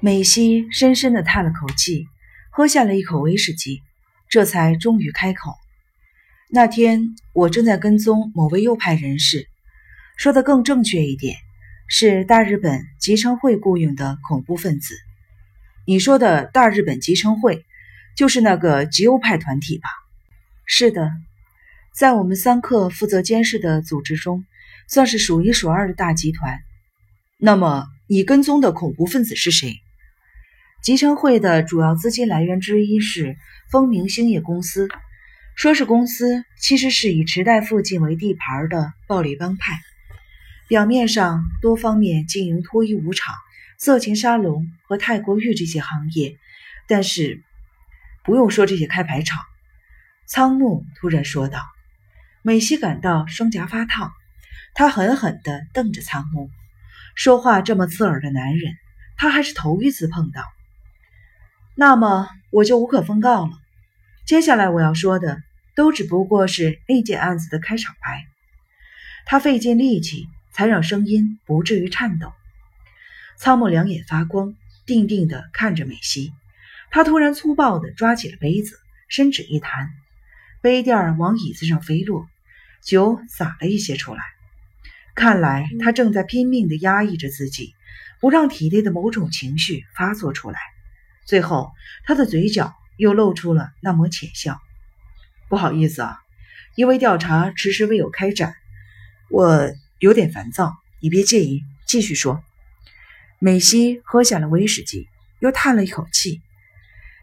美西深深地叹了口气，喝下了一口威士忌，这才终于开口：“那天我正在跟踪某位右派人士，说的更正确一点，是大日本集成会雇佣的恐怖分子。你说的大日本集成会，就是那个极右派团体吧？”“是的，在我们三克负责监视的组织中，算是数一数二的大集团。那么，你跟踪的恐怖分子是谁？”集成会的主要资金来源之一是风明兴业公司，说是公司，其实是以池袋附近为地盘的暴力帮派。表面上多方面经营脱衣舞场、色情沙龙和泰国浴这些行业，但是不用说这些开排场。仓木突然说道。美希感到双颊发烫，他狠狠地瞪着仓木。说话这么刺耳的男人，他还是头一次碰到。那么我就无可奉告了。接下来我要说的都只不过是那件案子的开场白。他费尽力气才让声音不至于颤抖。仓木两眼发光，定定地看着美希。他突然粗暴地抓起了杯子，伸指一弹，杯垫儿往椅子上飞落，酒洒了一些出来。看来他正在拼命地压抑着自己，不让体内的某种情绪发作出来。最后，他的嘴角又露出了那抹浅笑。不好意思啊，因为调查迟迟未有开展，我有点烦躁。你别介意，继续说。美西喝下了威士忌，又叹了一口气。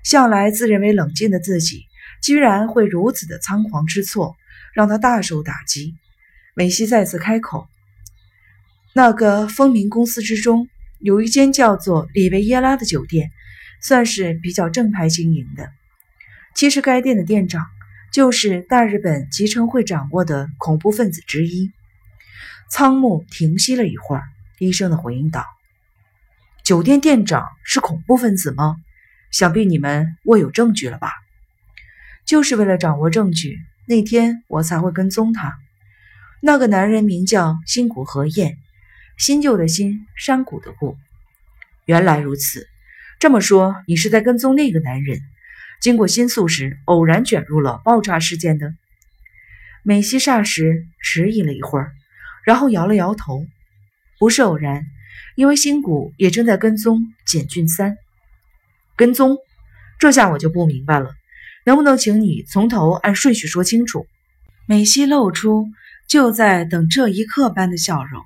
向来自认为冷静的自己，居然会如此的仓皇失措，让他大受打击。美西再次开口：“那个风明公司之中，有一间叫做里维耶拉的酒店。”算是比较正派经营的。其实该店的店长就是大日本集成会掌握的恐怖分子之一。仓木停息了一会儿，低声的回应道：“酒店店长是恐怖分子吗？想必你们握有证据了吧？就是为了掌握证据，那天我才会跟踪他。那个男人名叫新谷和彦，新旧的新，山谷的谷。原来如此。”这么说，你是在跟踪那个男人？经过新宿时，偶然卷入了爆炸事件的？美西霎时迟疑了一会儿，然后摇了摇头：“不是偶然，因为新谷也正在跟踪简俊三。跟踪？这下我就不明白了，能不能请你从头按顺序说清楚？”美西露出就在等这一刻般的笑容。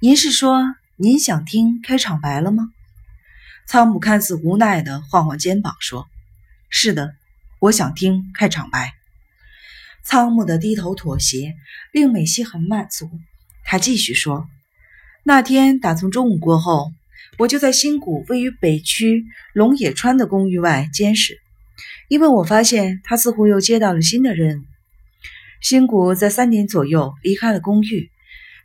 您是说您想听开场白了吗？仓姆看似无奈的晃晃肩膀，说：“是的，我想听开场白。”仓木的低头妥协令美希很满足。他继续说：“那天打从中午过后，我就在新谷位于北区龙野川的公寓外监视，因为我发现他似乎又接到了新的任务。新谷在三点左右离开了公寓。”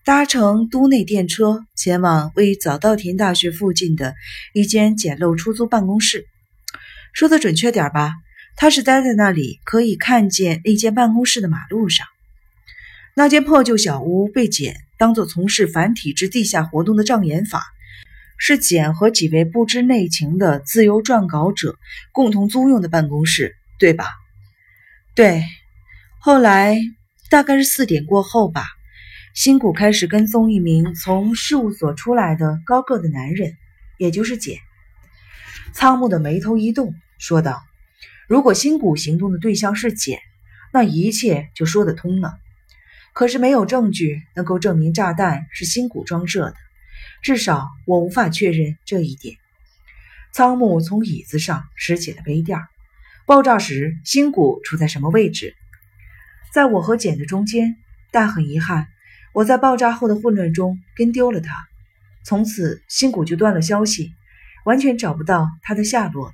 搭乘都内电车前往位于早稻田大学附近的一间简陋出租办公室。说的准确点吧，他是待在那里可以看见那间办公室的马路上。那间破旧小屋被简当做从事反体制地下活动的障眼法，是简和几位不知内情的自由撰稿者共同租用的办公室，对吧？对。后来大概是四点过后吧。新谷开始跟踪一名从事务所出来的高个的男人，也就是简。仓木的眉头一动，说道：“如果新谷行动的对象是简，那一切就说得通了。可是没有证据能够证明炸弹是新谷装设的，至少我无法确认这一点。”仓木从椅子上拾起了杯垫。爆炸时，新谷处在什么位置？在我和简的中间，但很遗憾。我在爆炸后的混乱中跟丢了他，从此新谷就断了消息，完全找不到他的下落了。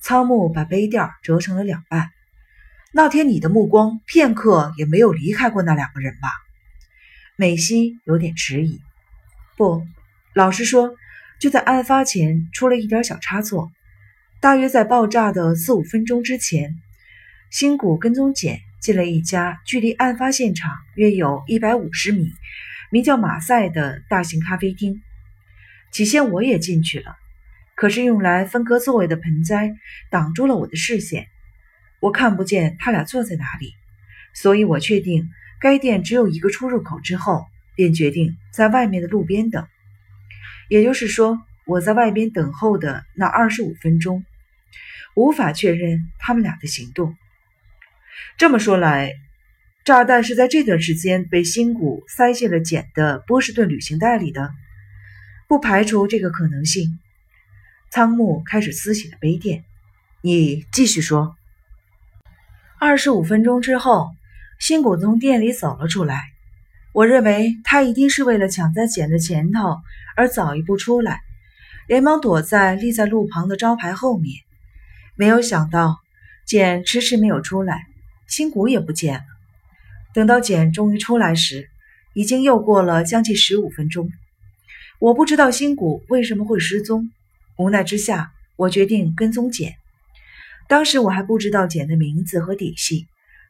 仓木把杯垫折成了两半。那天你的目光片刻也没有离开过那两个人吧？美希有点迟疑。不，老实说，就在案发前出了一点小差错。大约在爆炸的四五分钟之前，新谷跟踪简。进了一家距离案发现场约有一百五十米、名叫马赛的大型咖啡厅。起先我也进去了，可是用来分割座位的盆栽挡住了我的视线，我看不见他俩坐在哪里，所以我确定该店只有一个出入口之后，便决定在外面的路边等。也就是说，我在外边等候的那二十五分钟，无法确认他们俩的行动。这么说来，炸弹是在这段时间被新谷塞进了简的波士顿旅行袋里的，不排除这个可能性。仓木开始撕起了杯垫，你继续说。二十五分钟之后，新谷从店里走了出来。我认为他一定是为了抢在简的前头而早一步出来，连忙躲在立在路旁的招牌后面。没有想到，简迟迟没有出来，新谷也不见了。等到简终于出来时，已经又过了将近十五分钟。我不知道新谷为什么会失踪。无奈之下，我决定跟踪简。当时我还不知道简的名字和底细，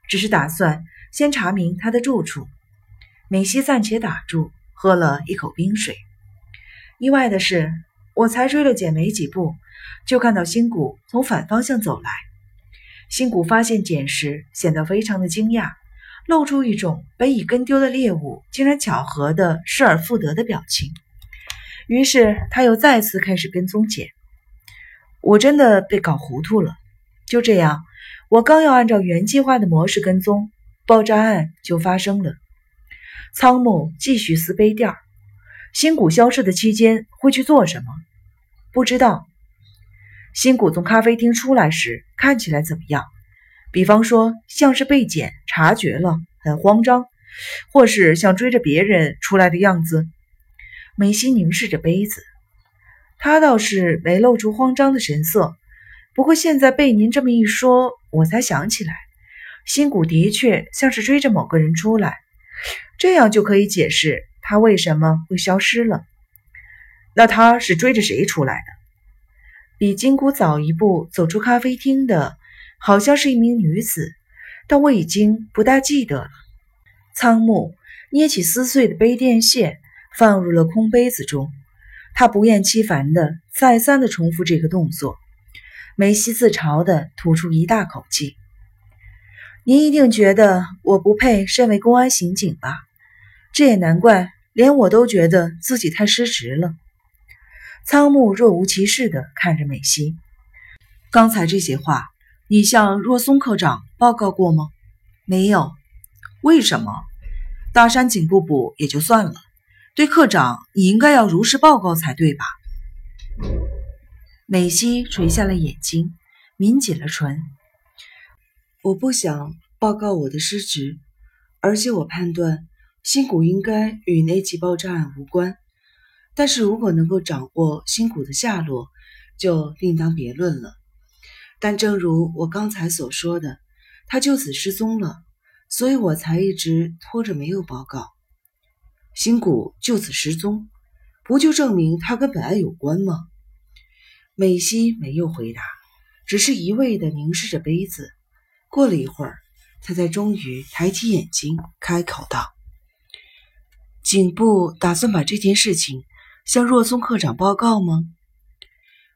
只是打算先查明他的住处。美西暂且打住，喝了一口冰水。意外的是，我才追了简没几步，就看到新谷从反方向走来。新谷发现简时，显得非常的惊讶，露出一种本已跟丢的猎物竟然巧合的失而复得的表情。于是他又再次开始跟踪简，我真的被搞糊涂了。就这样，我刚要按照原计划的模式跟踪，爆炸案就发生了。仓木继续撕杯垫。新谷消失的期间会去做什么？不知道。新谷从咖啡厅出来时看起来怎么样？比方说，像是被检察觉了，很慌张，或是像追着别人出来的样子。美西凝视着杯子，他倒是没露出慌张的神色。不过现在被您这么一说，我才想起来，新谷的确像是追着某个人出来，这样就可以解释他为什么会消失了。那他是追着谁出来的？比金谷早一步走出咖啡厅的，好像是一名女子，但我已经不大记得了。仓木捏起撕碎的杯垫屑。放入了空杯子中，他不厌其烦地再三地重复这个动作。梅西自嘲地吐出一大口气：“您一定觉得我不配身为公安刑警吧？这也难怪，连我都觉得自己太失职了。”仓木若无其事地看着美希：“刚才这些话，你向若松科长报告过吗？没有。为什么？大山警部补也就算了。”对科长，你应该要如实报告才对吧？美西垂下了眼睛，抿紧了唇。我不想报告我的失职，而且我判断新谷应该与那起爆炸案无关。但是如果能够掌握新谷的下落，就另当别论了。但正如我刚才所说的，他就此失踪了，所以我才一直拖着没有报告。新谷就此失踪，不就证明他跟本案有关吗？美西没有回答，只是一味地凝视着杯子。过了一会儿，他才终于抬起眼睛，开口道：“警部打算把这件事情向若松课长报告吗？”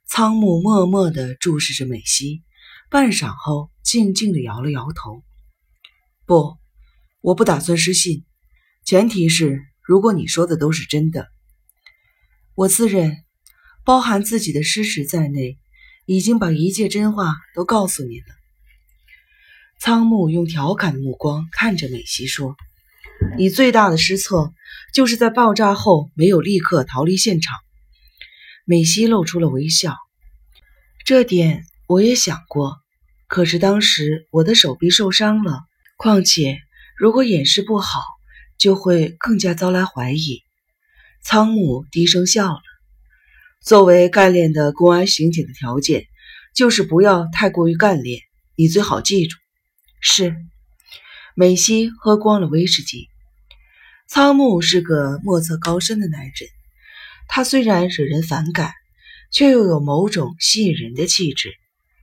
仓木默默地注视着美西，半晌后，静静地摇了摇头：“不，我不打算失信，前提是……”如果你说的都是真的，我自认包含自己的失实在内，已经把一切真话都告诉你了。仓木用调侃的目光看着美西说：“你最大的失策就是在爆炸后没有立刻逃离现场。”美西露出了微笑。这点我也想过，可是当时我的手臂受伤了，况且如果掩饰不好。就会更加遭来怀疑。仓木低声笑了。作为干练的公安刑警的条件，就是不要太过于干练。你最好记住。是。美西喝光了威士忌。仓木是个莫测高深的男人。他虽然惹人反感，却又有某种吸引人的气质。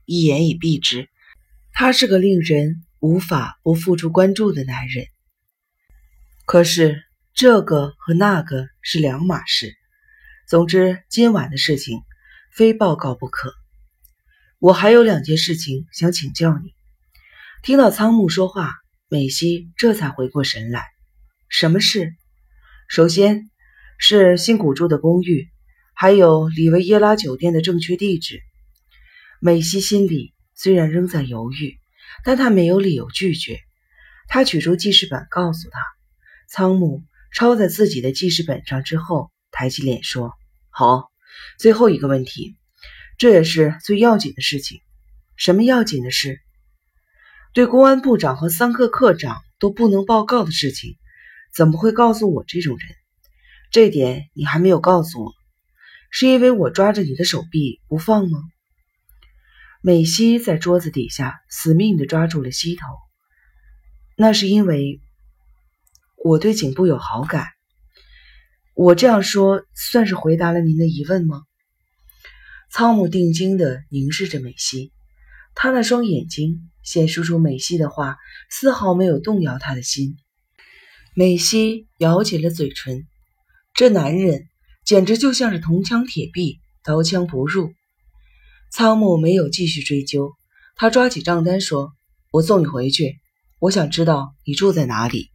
一言以蔽之，他是个令人无法不付出关注的男人。可是这个和那个是两码事。总之，今晚的事情非报告不可。我还有两件事情想请教你。听到仓木说话，美西这才回过神来。什么事？首先是新古住的公寓，还有里维耶拉酒店的正确地址。美西心里虽然仍在犹豫，但她没有理由拒绝。他取出记事本，告诉他。仓木抄在自己的记事本上之后，抬起脸说：“好，最后一个问题。”这也是最要紧的事情。什么要紧的事？对公安部长和桑克科长都不能报告的事情，怎么会告诉我这种人？这点你还没有告诉我，是因为我抓着你的手臂不放吗？美西在桌子底下死命地抓住了膝头。那是因为我对颈部有好感。我这样说算是回答了您的疑问吗？仓木定睛地凝视着美西，他那双眼睛显示出美希的话丝毫没有动摇他的心。美希咬紧了嘴唇，这男人简直就像是铜墙铁壁，刀枪不入。仓木没有继续追究，他抓起账单说：“我送你回去，我想知道你住在哪里。”